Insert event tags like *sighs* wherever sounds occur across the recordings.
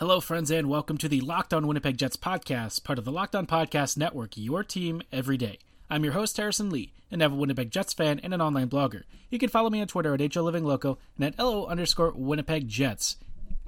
Hello, friends, and welcome to the Locked On Winnipeg Jets podcast, part of the Locked On Podcast Network, your team every day. I'm your host, Harrison Lee, an avid Winnipeg Jets fan and an online blogger. You can follow me on Twitter at HLivingLoco and at LO underscore Winnipeg Jets.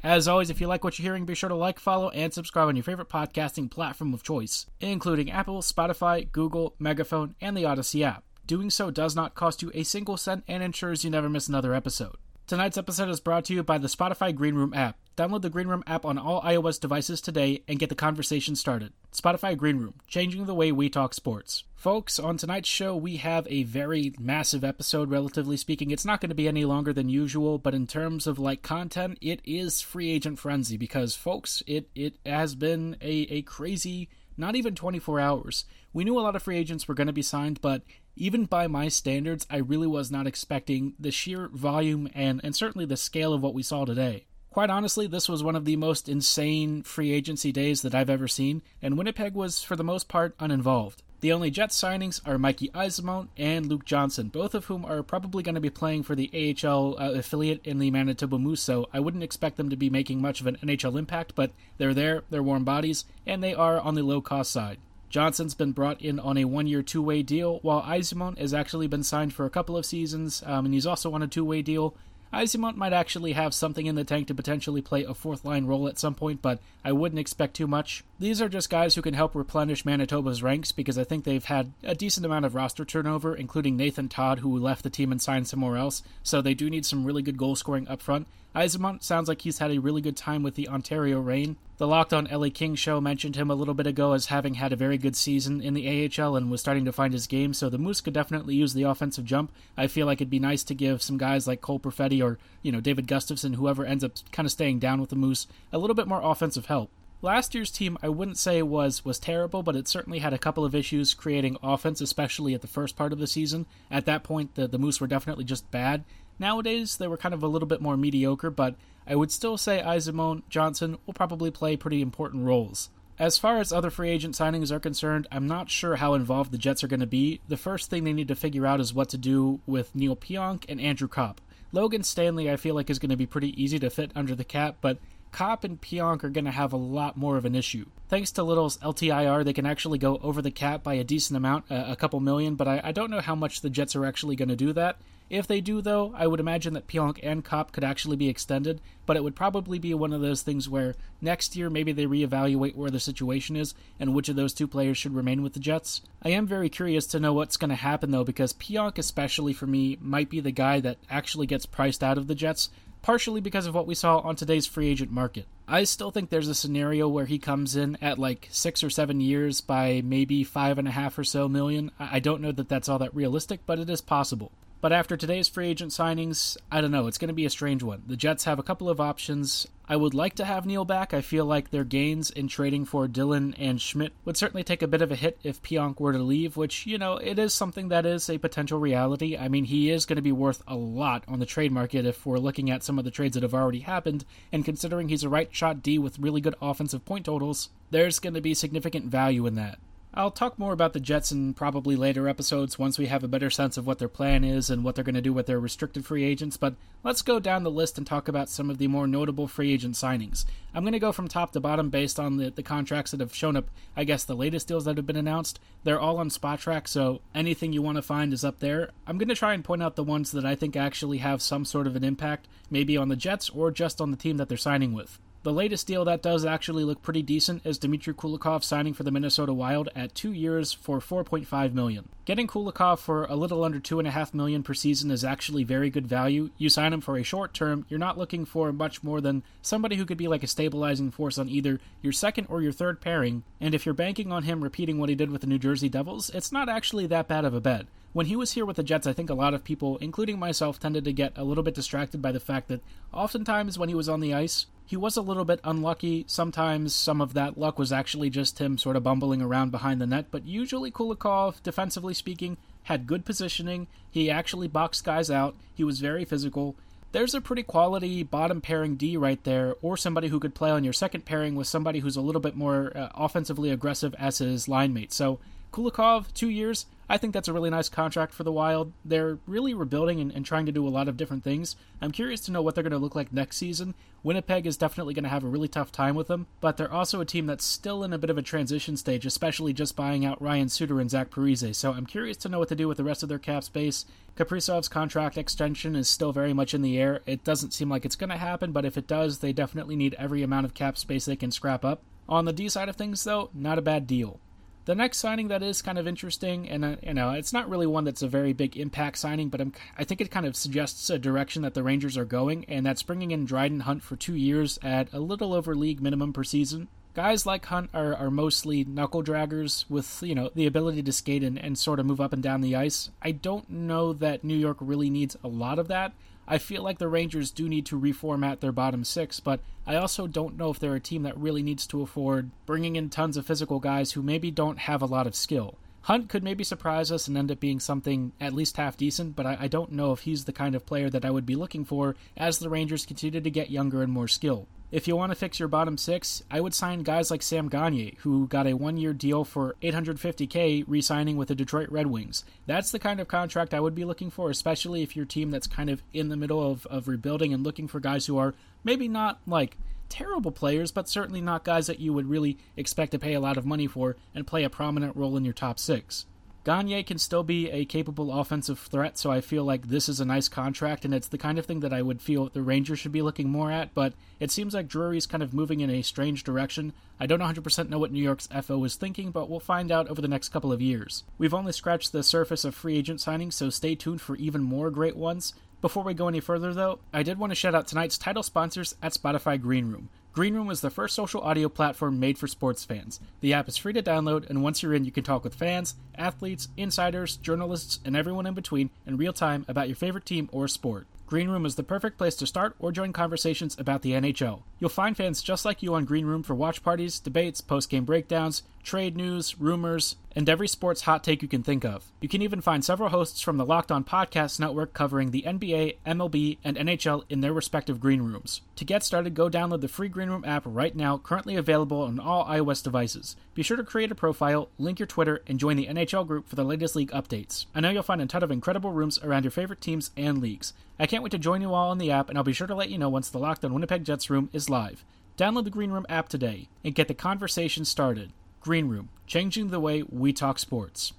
As always, if you like what you're hearing, be sure to like, follow, and subscribe on your favorite podcasting platform of choice, including Apple, Spotify, Google, Megaphone, and the Odyssey app. Doing so does not cost you a single cent and ensures you never miss another episode. Tonight's episode is brought to you by the Spotify Green Room app. Download the Green Room app on all iOS devices today and get the conversation started. Spotify Green Room, changing the way we talk sports. Folks, on tonight's show, we have a very massive episode, relatively speaking. It's not going to be any longer than usual, but in terms of like content, it is free agent frenzy because, folks, it, it has been a, a crazy not even 24 hours. We knew a lot of free agents were going to be signed, but even by my standards, I really was not expecting the sheer volume and, and certainly the scale of what we saw today. Quite honestly, this was one of the most insane free agency days that I've ever seen, and Winnipeg was, for the most part, uninvolved. The only Jets signings are Mikey Eyssimont and Luke Johnson, both of whom are probably going to be playing for the AHL uh, affiliate in the Manitoba Moose, so I wouldn't expect them to be making much of an NHL impact, but they're there, they're warm bodies, and they are on the low cost side. Johnson's been brought in on a one year, two way deal, while Eyssimont has actually been signed for a couple of seasons, um, and he's also on a two way deal. Eyssimont might actually have something in the tank to potentially play a fourth line role at some point, but I wouldn't expect too much. These are just guys who can help replenish Manitoba's ranks because I think they've had a decent amount of roster turnover, including Nathan Todd, who left the team and signed somewhere else, so they do need some really good goal scoring up front. Eyssimont sounds like he's had a really good time with the Ontario Reign. The Locked on LA King show mentioned him a little bit ago as having had a very good season in the AHL and was starting to find his game, so the Moose could definitely use the offensive jump. I feel like it'd be nice to give some guys like Cole Perfetti or, you know, David Gustafsson, whoever ends up kind of staying down with the Moose, a little bit more offensive help. Last year's team, I wouldn't say was was terrible, but it certainly had a couple of issues creating offense, especially at the first part of the season. At that point, the, the Moose were definitely just bad. Nowadays, they were kind of a little bit more mediocre, but I would still say Eyssimont Johnson will probably play pretty important roles. As far as other free agent signings are concerned, I'm not sure how involved the Jets are going to be. The first thing they need to figure out is what to do with Neil Pionk and Andrew Copp. Logan Stanley, I feel like, is going to be pretty easy to fit under the cap, but Copp and Pionk are going to have a lot more of an issue. Thanks to Little's LTIR, they can actually go over the cap by a decent amount, a couple million, but I, I don't know how much the Jets are actually going to do that. If they do, though, I would imagine that Pionk and Copp could actually be extended, but it would probably be one of those things where next year maybe they reevaluate where the situation is and which of those two players should remain with the Jets. I am very curious to know what's going to happen, though, because Pionk, especially for me, might be the guy that actually gets priced out of the Jets, partially because of what we saw on today's free agent market. I still think there's a scenario where he comes in at like six or seven years by maybe five and a half or so million. I don't know that that's all that realistic, but it is possible. But after today's free agent signings, I don't know. It's going to be a strange one. The Jets have a couple of options. I would like to have Neil back. I feel like their gains in trading for Dillon and Schmidt would certainly take a bit of a hit if Pionk were to leave, which, you know, it is something that is a potential reality. I mean, he is going to be worth a lot on the trade market if we're looking at some of the trades that have already happened, and considering he's a right shot D with really good offensive point totals, there's going to be significant value in that. I'll talk more about the Jets in probably later episodes once we have a better sense of what their plan is and what they're going to do with their restricted free agents, but let's go down the list and talk about some of the more notable free agent signings. I'm going to go from top to bottom based on the, the contracts that have shown up, I guess, the latest deals that have been announced. They're all on Spotrac, so anything you want to find is up there. I'm going to try and point out the ones that I think actually have some sort of an impact, maybe on the Jets or just on the team that they're signing with. The latest deal that does actually look pretty decent is Dmitry Kulikov signing for the Minnesota Wild at two years for 4.5 million. Getting Kulikov for a little under two and a half million per season is actually very good value. You sign him for a short term, you're not looking for much more than somebody who could be like a stabilizing force on either your second or your third pairing. And if you're banking on him repeating what he did with the New Jersey Devils, it's not actually that bad of a bet. When he was here with the Jets, I think a lot of people, including myself, tended to get a little bit distracted by the fact that oftentimes when he was on the ice, he was a little bit unlucky. Sometimes some of that luck was actually just him sort of bumbling around behind the net, but usually Kulikov, defensively speaking, had good positioning. He actually boxed guys out. He was very physical. There's a pretty quality bottom pairing D right there, or somebody who could play on your second pairing with somebody who's a little bit more uh, offensively aggressive as his line mate. So Kulikov, two years. I think that's a really nice contract for the Wild. They're really rebuilding and, and, trying to do a lot of different things. I'm curious to know what they're going to look like next season. Winnipeg is definitely going to have a really tough time with them, but they're also a team that's still in a bit of a transition stage, especially just buying out Ryan Suter and Zach Parise. So I'm curious to know what to do with the rest of their cap space. Kaprizov's contract extension is still very much in the air. It doesn't seem like it's going to happen, but if it does, they definitely need every amount of cap space they can scrap up. On the D side of things, though, not a bad deal. The next signing that is kind of interesting, and uh, you know, it's not really one that's a very big impact signing, but I'm, I think it kind of suggests a direction that the Rangers are going, and that's bringing in Dryden Hunt for two years at a little over league minimum per season. Guys like Hunt are, are mostly knuckle draggers with, you know, the ability to skate and, and sort of move up and down the ice. I don't know that New York really needs a lot of that. I feel like the Rangers do need to reformat their bottom six, but I also don't know if they're a team that really needs to afford bringing in tons of physical guys who maybe don't have a lot of skill. Hunt could maybe surprise us and end up being something at least half decent, but I, I, don't know if he's the kind of player that I would be looking for as the Rangers continue to get younger and more skilled. If you want to fix your bottom six, I would sign guys like Sam Gagner, who got a one year deal for 850K re signing with the Detroit Red Wings. That's the kind of contract I would be looking for, especially if you're a team that's kind of in the middle of, of rebuilding and looking for guys who are maybe not like terrible players, but certainly not guys that you would really expect to pay a lot of money for and play a prominent role in your top six. Gagner can still be a capable offensive threat, so I feel like this is a nice contract, and it's the kind of thing that I would feel the Rangers should be looking more at. But it seems like Drury's kind of moving in a strange direction. I don't 100% know what New York's FO is thinking, but we'll find out over the next couple of years. We've only scratched the surface of free agent signings, so stay tuned for even more great ones. Before we go any further, though, I did want to shout out tonight's title sponsors at Spotify Green Room. Greenroom was the first social audio platform made for sports fans. The app is free to download, and once you're in, you can talk with fans, athletes, insiders, journalists, and everyone in between in real time about your favorite team or sport. Green Room is the perfect place to start or join conversations about the NHL. You'll find fans just like you on Green Room for watch parties, debates, post game breakdowns, trade news, rumors, and every sports hot take you can think of. You can even find several hosts from the Locked On Podcast Network covering the NBA, MLB, and NHL in their respective green rooms. To get started, go download the free Green Room app right now, currently available on all iOS devices. Be sure to create a profile, link your Twitter, and join the NHL group for the latest league updates. I know you'll find a ton of incredible rooms around your favorite teams and leagues. I can't wait to join you all in the app, and I'll be sure to let you know once the Locked On Winnipeg Jets room is live. Download the Green Room app today and get the conversation started. Green Room, changing the way we talk sports.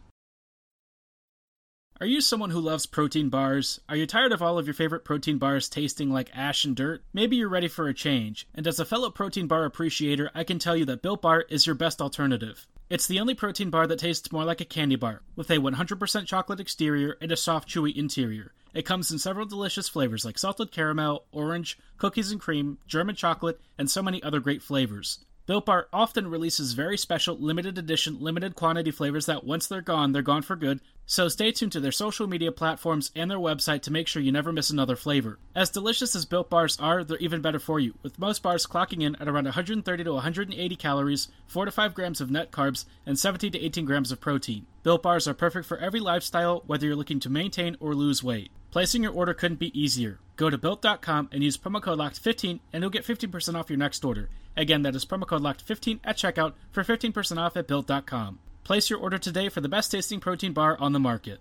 Are you someone who loves protein bars? Are you tired of all of your favorite protein bars tasting like ash and dirt? Maybe you're ready for a change. And as a fellow protein bar appreciator, I can tell you that Built Bar is your best alternative. It's the only protein bar that tastes more like a candy bar, with a 100% chocolate exterior and a soft, chewy interior. It comes in several delicious flavors like salted caramel, orange, cookies and cream, German chocolate, and so many other great flavors. Built Bar often releases very special, limited edition, limited quantity flavors that once they're gone, they're gone for good, so stay tuned to their social media platforms and their website to make sure you never miss another flavor. As delicious as Built Bars are, they're even better for you, with most bars clocking in at around 130 to 180 calories, 4 to 5 grams of net carbs, and 17 to 18 grams of protein. Built Bars are perfect for every lifestyle, whether you're looking to maintain or lose weight. Placing your order couldn't be easier. Go to built.com and use promo code LOCKED15 and you'll get 15% off your next order. Again, that is promo code LOCKED15 at checkout for 15% off at built.com. Place your order today for the best tasting protein bar on the market.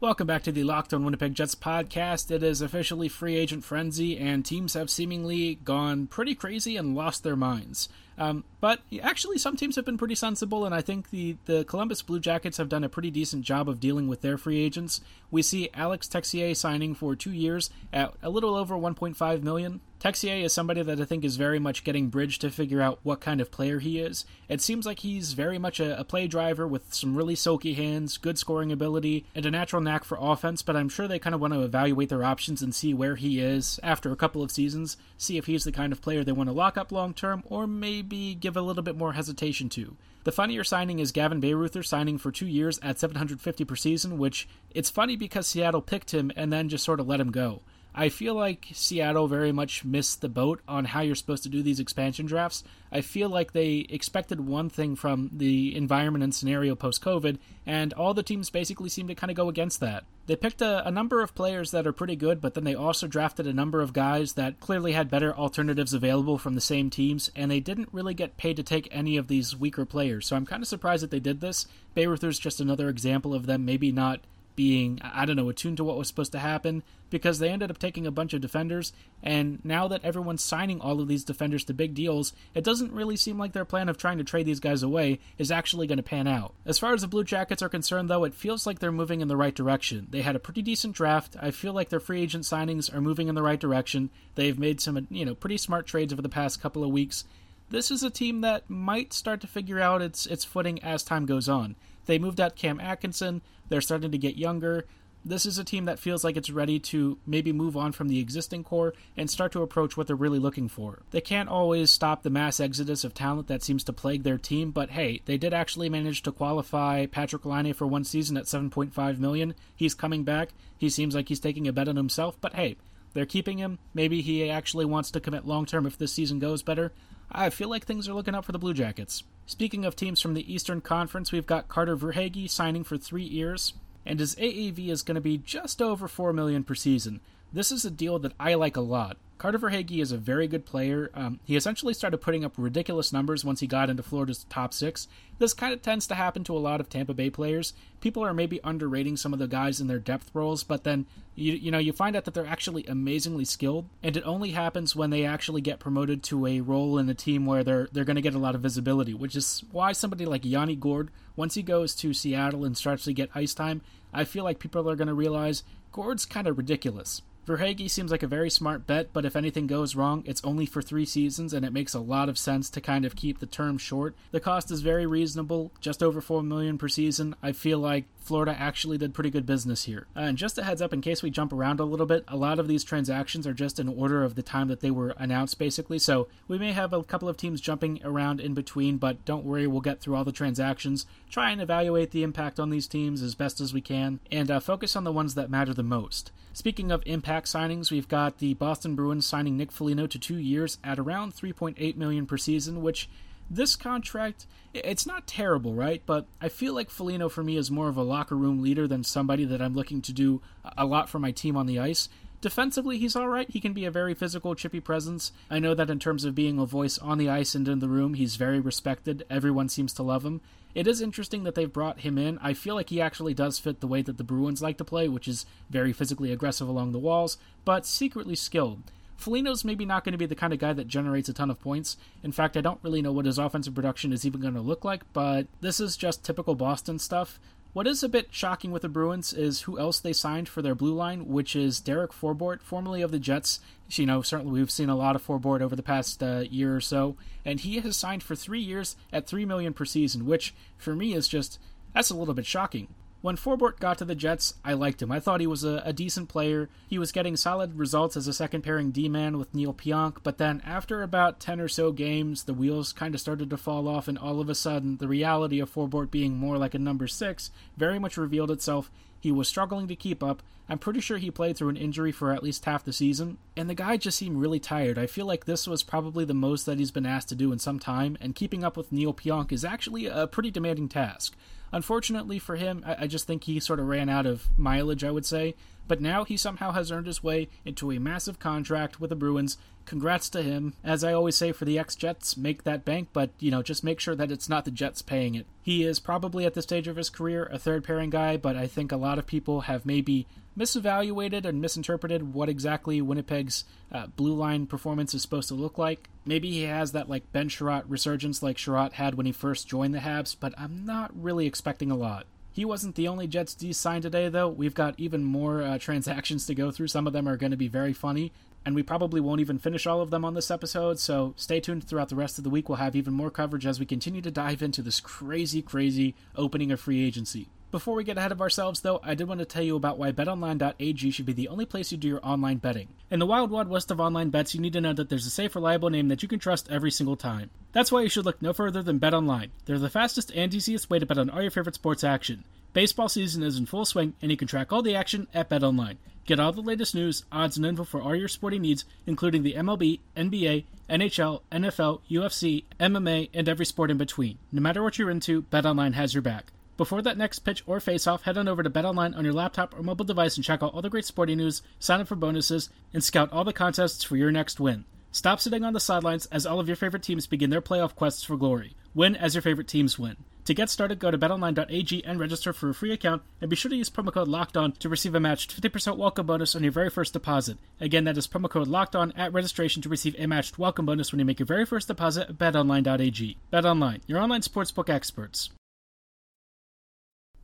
Welcome back to the Locked on Winnipeg Jets podcast. It is officially free agent frenzy, and teams have seemingly gone pretty crazy and lost their minds. Um, but actually, some teams have been pretty sensible, and I think the, the Columbus Blue Jackets have done a pretty decent job of dealing with their free agents. We see Alex Texier signing for two years at a little over 1.5 million. Texier is somebody that I think is very much getting bridged to figure out what kind of player he is. It seems like he's very much a, a, play driver with some really silky hands, good scoring ability, and a natural knack for offense, but I'm sure they kind of want to evaluate their options and see where he is after a couple of seasons, see if he's the kind of player they want to lock up long term, or maybe give a little bit more hesitation to. The funnier signing is Gavin Bayreuther signing for two years at 750 per season, which it's funny because Seattle picked him and then just sort of let him go. I feel like Seattle very much missed the boat on how you're supposed to do these expansion drafts. I feel like they expected one thing from the environment and scenario post COVID, and all the teams basically seem to kind of go against that. They picked a, a, number of players that are pretty good, but then they also drafted a number of guys that clearly had better alternatives available from the same teams, and they didn't really get paid to take any of these weaker players. So I'm kind of surprised that they did this. Bayreuther's just another example of them maybe not being, I don't know, attuned to what was supposed to happen because they ended up taking a bunch of defenders. And now that everyone's signing all of these defenders to big deals, it doesn't really seem like their plan of trying to trade these guys away is actually going to pan out. As far as the Blue Jackets are concerned, though, it feels like they're moving in the right direction. They had a pretty decent draft. I feel like their free agent signings are moving in the right direction. They've made some, you know, pretty smart trades over the past couple of weeks. This is a team that might start to figure out its its footing as time goes on. They moved out Cam Atkinson. They're starting to get younger. This is a team that feels like it's ready to maybe move on from the existing core and start to approach what they're really looking for. They can't always stop the mass exodus of talent that seems to plague their team, but hey, they did actually manage to qualify Patrick Laine for one season at 7.5 million. He's coming back. He seems like he's taking a bet on himself, but hey, they're keeping him. Maybe he actually wants to commit long term if this season goes better. I feel like things are looking up for the Blue Jackets. Speaking of teams from the Eastern Conference, we've got Carter Verhaeghe signing for three years, and his AAV is going to be just over four million per season. This is a deal that I like a lot. Carter Verhaeghe is a very good player. Um, he essentially started putting up ridiculous numbers once he got into Florida's top six. This kind of tends to happen to a lot of Tampa Bay players. People are maybe underrating some of the guys in their depth roles, but then you you know you find out that they're actually amazingly skilled, and it only happens when they actually get promoted to a role in a team where they're they're going to get a lot of visibility. Which is why somebody like Yanni Gourde, once he goes to Seattle and starts to get ice time, I feel like people are going to realize Gourde's kind of ridiculous. Verhaeghe seems like a very smart bet, but if anything goes wrong, it's only for three seasons, and it makes a lot of sense to kind of keep the term short. The cost is very reasonable, just over four million per season. I feel like Florida actually did pretty good business here. Uh, and just a heads up, in case we jump around a little bit, a lot of these transactions are just in order of the time that they were announced, basically. So we may have a couple of teams jumping around in between, but don't worry, we'll get through all the transactions, try and evaluate the impact on these teams as best as we can, and uh, focus on the ones that matter the most. Speaking of impact signings, we've got the Boston Bruins signing Nick Foligno to two years at around 3.8 million per season, which this contract, it's not terrible, right? But I feel like Foligno for me is more of a locker room leader than somebody that I'm looking to do a lot for my team on the ice. Defensively, he's all right. He can be a very physical, chippy presence. I know that in terms of being a voice on the ice and in the room, he's very respected. Everyone seems to love him. It is interesting that they've brought him in. I feel like he actually does fit the way that the Bruins like to play, which is very physically aggressive along the walls, but secretly skilled. Foligno's maybe not going to be the kind of guy that generates a ton of points. In fact, I don't really know what his offensive production is even going to look like, but this is just typical Boston stuff. What is a bit shocking with the Bruins is who else they signed for their blue line, which is Derek Forbort, formerly of the Jets. You know, certainly we've seen a lot of Forbort over the past uh, year or so, and he has signed for three years at three million per season, which for me is just that's a little bit shocking. When Forbort got to the Jets, I liked him. I thought he was a, a decent player. He was getting solid results as a second pairing D man with Neil Pionk, but then after about 10 or so games, the wheels kind of started to fall off, and all of a sudden, the reality of Forbort being more like a number six very much revealed itself. He was struggling to keep up. I'm pretty sure he played through an injury for at least half the season, and the guy just seemed really tired. I feel like this was probably the most that he's been asked to do in some time, and keeping up with Neil Pionk is actually a pretty demanding task. Unfortunately for him, I, I just think he sort of ran out of mileage, I would say. But now he somehow has earned his way into a massive contract with the Bruins. Congrats to him. As I always say for the ex Jets, make that bank, but, you know, just make sure that it's not the Jets paying it. He is probably at the stage of his career a third pairing guy, but I think a lot of people have maybe misevaluated and misinterpreted what exactly Winnipeg's uh, blue line performance is supposed to look like. Maybe he has that like Ben Chiarot resurgence like Chiarot had when he first joined the Habs, but I'm not really expecting a lot. He wasn't the only Jets D signed today, though. We've got even more uh, *laughs* transactions to go through. Some of them are going to be very funny. And we probably won't even finish all of them on this episode, so stay tuned throughout the rest of the week. We'll have even more coverage as we continue to dive into this crazy, crazy opening of free agency. Before we get ahead of ourselves, though, I did want to tell you about why betonline.ag should be the only place you do your online betting. In the wild, wild west of online bets, you need to know that there's a safe, reliable name that you can trust every single time. That's why you should look no further than BetOnline. They're the fastest and easiest way to bet on all your favorite sports action. Baseball season is in full swing, and you can track all the action at BetOnline. Get all the latest news, odds, and info for all your sporting needs, including the MLB, NBA, NHL, NFL, UFC, MMA, and every sport in between. No matter what you're into, BetOnline has your back. Before that next pitch or face-off, head on over to BetOnline on your laptop or mobile device and check out all the great sporting news, sign up for bonuses, and scout all the contests for your next win. Stop sitting on the sidelines as all of your favorite teams begin their playoff quests for glory. Win as your favorite teams win. To get started, go to betonline.ag and register for a free account, and be sure to use promo code Locked On to receive a matched 50% welcome bonus on your very first deposit. Again, that is promo code Locked On at registration to receive a matched welcome bonus when you make your very first deposit at betonline.ag. BetOnline, your online sportsbook experts.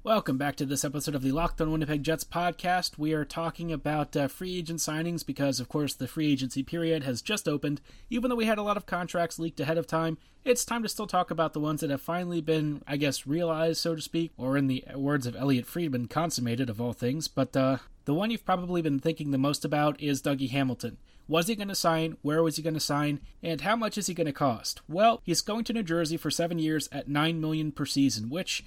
Welcome back to this episode of the Locked on Winnipeg Jets podcast. We are talking about uh, free agent signings because, of course, the free agency period has just opened. Even though we had a lot of contracts leaked ahead of time, it's time to still talk about the ones that have finally been, I guess, realized, so to speak, or in the words of Elliotte Friedman, consummated of all things. But uh, the one you've probably been thinking the most about is Dougie Hamilton. Was he going to sign? Where was he going to sign? And how much is he going to cost? Well, he's going to New Jersey for seven years at nine million per season, which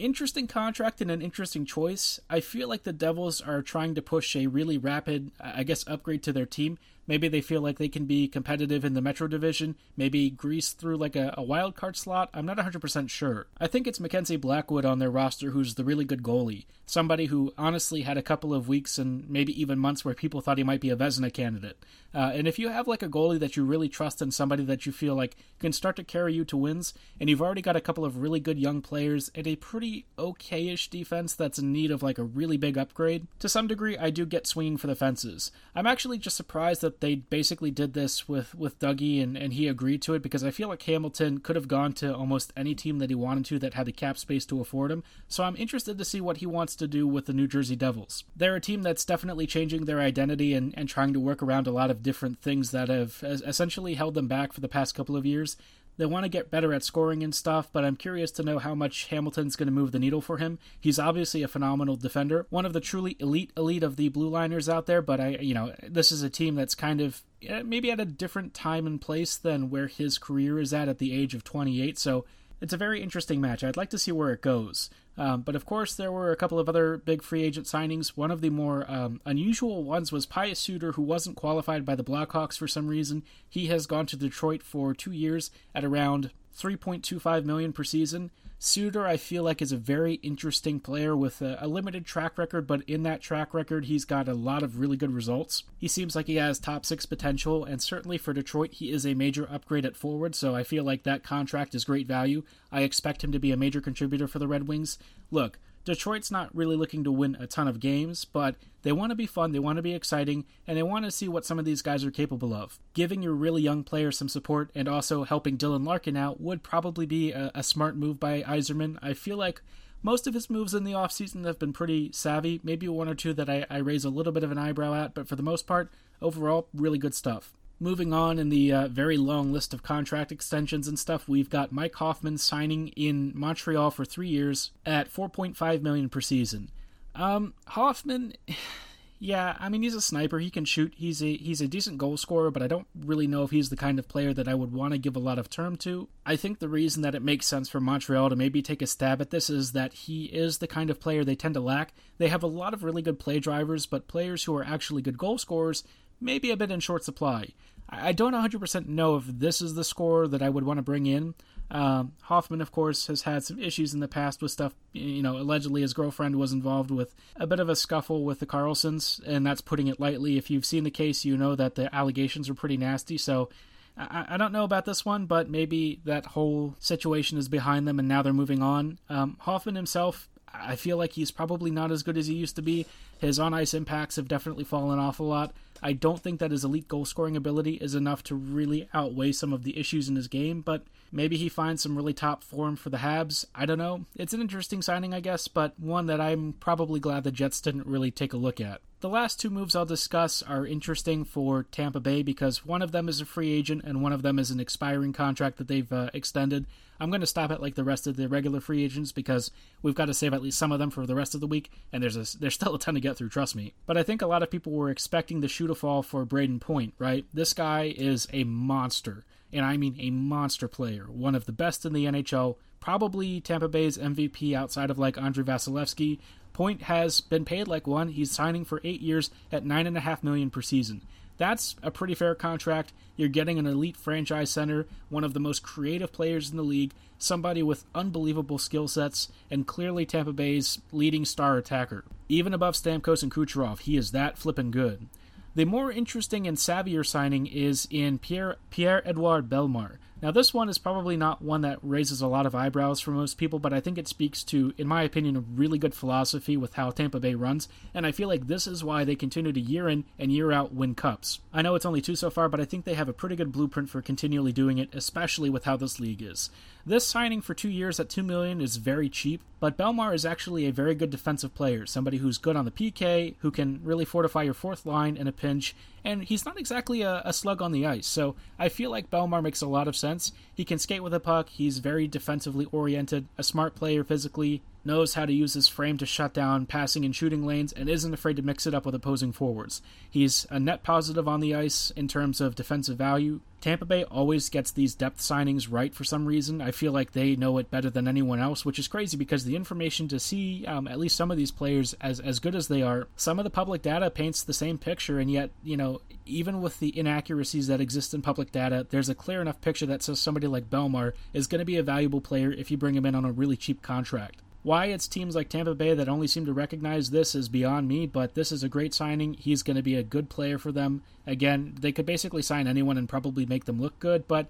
interesting contract and an interesting choice. I feel like the Devils are trying to push a really rapid, I guess, upgrade to their team. Maybe they feel like they can be competitive in the Metro Division, maybe grease through like a, a wild card slot. I'm not 100% sure. I think it's Mackenzie Blackwood on their roster who's the really good goalie. Somebody who honestly had a couple of weeks and maybe even months where people thought he might be a Vezina candidate. Uh, and if you have like a goalie that you really trust and somebody that you feel like can start to carry you to wins, and you've already got a couple of really good young players and a pretty okayish defense that's in need of like a really big upgrade, to some degree, I do get swinging for the fences. I'm actually just surprised that they basically did this with with Dougie and and he agreed to it because I feel like Hamilton could have gone to almost any team that he wanted to that had the cap space to afford him. So I'm interested to see what he wants to do with the New Jersey Devils. They're a team that's definitely changing their identity and, and trying to work around a lot of different things that have essentially held them back for the past couple of years. They want to get better at scoring and stuff, but I'm curious to know how much Hamilton's going to move the needle for him. He's obviously a phenomenal defender, one of the truly elite elite of the blue liners out there, but I you know, this is a team that's kind of eh, maybe at a different time and place than where his career is at at the age of 28, so it's a very interesting match. I'd like to see where it goes. Um, but of course, there were a couple of other big free agent signings. One of the more um, unusual ones was Pius Suter, who wasn't qualified by the Blackhawks for some reason. He has gone to Detroit for two years at around 3.25 million per season. Suter, I feel like, is a very interesting player with a, a, limited track record, but in that track record, he's got a lot of really good results. He seems like he has top six potential, and certainly for Detroit, he is a major upgrade at forward, so I feel like that contract is great value. I expect him to be a major contributor for the Red Wings. Look, Detroit's not really looking to win a ton of games, but they want to be fun, they want to be exciting, and they want to see what some of these guys are capable of. Giving your really young players some support and also helping Dylan Larkin out would probably be a, a smart move by Yzerman. I feel like most of his moves in the offseason have been pretty savvy, maybe one or two that I, I raise a little bit of an eyebrow at, but for the most part, overall, really good stuff. Moving on in the uh, very long list of contract extensions and stuff, we've got Mike Hoffman signing in Montreal for three years at 4.5 million per season. Um, Hoffman, *sighs* yeah, I mean he's a sniper. He can shoot. He's a he's a decent goal scorer, but I don't really know if he's the kind of player that I would want to give a lot of term to. I think the reason that it makes sense for Montreal to maybe take a stab at this is that he is the kind of player they tend to lack. They have a lot of really good play drivers, but players who are actually good goal scorers maybe a bit in short supply. I don't 100% know if this is the score that I would want to bring in. Um, Hoffman, of course, has had some issues in the past with stuff. You know, allegedly his girlfriend was involved with a bit of a scuffle with the Karlssons, and that's putting it lightly. If you've seen the case, you know that the allegations are pretty nasty. So I, I don't know about this one, but maybe that whole situation is behind them, and now they're moving on. Um, Hoffman himself, I feel like he's probably not as good as he used to be. His on ice impacts have definitely fallen off a lot. I don't think that his elite goal scoring ability is enough to really outweigh some of the issues in his game, but maybe he finds some really top form for the Habs. I don't know. It's an interesting signing, I guess, but one that I'm probably glad the Jets didn't really take a look at. The last two moves I'll discuss are interesting for Tampa Bay because one of them is a free agent and one of them is an expiring contract that they've uh, extended. I'm going to stop at like the rest of the regular free agents because we've got to save at least some of them for the rest of the week, and there's a, there's still a ton to get through. Trust me. But I think a lot of people were expecting the shoe to fall for Brayden Point. Right? This guy is a monster, and I mean a monster player, one of the best in the NHL. Probably Tampa Bay's MVP outside of like Andrei Vasilevskiy, Point has been paid like one. He's signing for eight years at nine and a half million per season. That's a pretty fair contract. You're getting an elite franchise center, one of the most creative players in the league, somebody with unbelievable skill sets, and clearly Tampa Bay's leading star attacker. Even above Stamkos and Kucherov, he is that flippin' good. The more interesting and savvier signing is in Pierre Pierre Edouard Bellemare. Now, this one is probably not one that raises a lot of eyebrows for most people, but I think it speaks to, in my opinion, a really good philosophy with how Tampa Bay runs, and I feel like this is why they continue to year in and year out win cups. I know it's only two so far, but I think they have a pretty good blueprint for continually doing it, especially with how this league is. This signing for two years at two million is very cheap, but Bellemare is actually a very good defensive player, somebody who's good on the PK, who can really fortify your fourth line in a pinch, and he's not exactly a, a slug on the ice. So I feel like Bellemare makes a lot of sense. He can skate with a puck. He's very defensively oriented, a smart player physically, knows how to use his frame to shut down passing and shooting lanes, and isn't afraid to mix it up with opposing forwards. He's a net positive on the ice in terms of defensive value. Tampa Bay always gets these depth signings right for some reason. I feel like they know it better than anyone else, which is crazy because the information to see um, at least some of these players as as good as they are, some of the public data paints the same picture, and yet you know even with the inaccuracies that exist in public data, there's a clear enough picture that says somebody like Bellemare is going to be a valuable player if you bring him in on a really cheap contract. Why it's teams like Tampa Bay that only seem to recognize this is beyond me, but this is a great signing. He's going to be a good player for them. Again, they could basically sign anyone and probably make them look good, but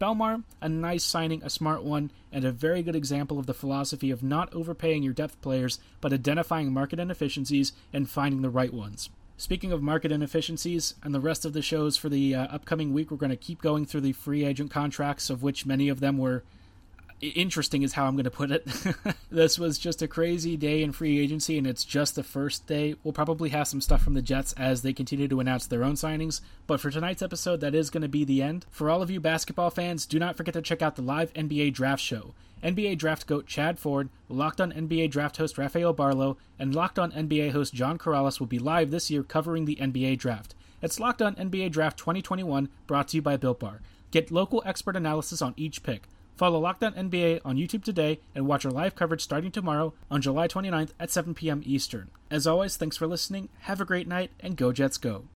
Bellemare, a nice signing, a smart one, and a very good example of the philosophy of not overpaying your depth players, but identifying market inefficiencies and finding the right ones. Speaking of market inefficiencies and the rest of the shows for the uh, upcoming week, we're going to keep going through the free agent contracts, of which many of them were interesting is how I'm going to put it. *laughs* this was just a crazy day in free agency, and it's just the first day. We'll probably have some stuff from the Jets as they continue to announce their own signings, but for tonight's episode, that is going to be the end. For all of you basketball fans, do not forget to check out the live NBA draft show. NBA draft goat Chad Ford, Locked On NBA draft host Rafael Barlowe, and Locked On NBA host John Corrales will be live this year covering the NBA draft. It's Locked On NBA Draft 2021, brought to you by Built Bar. Get local expert analysis on each pick. Follow Locked On NBA on YouTube today and watch our live coverage starting tomorrow on July 29th at 7 p.m. Eastern. As always, thanks for listening, have a great night, and go Jets go.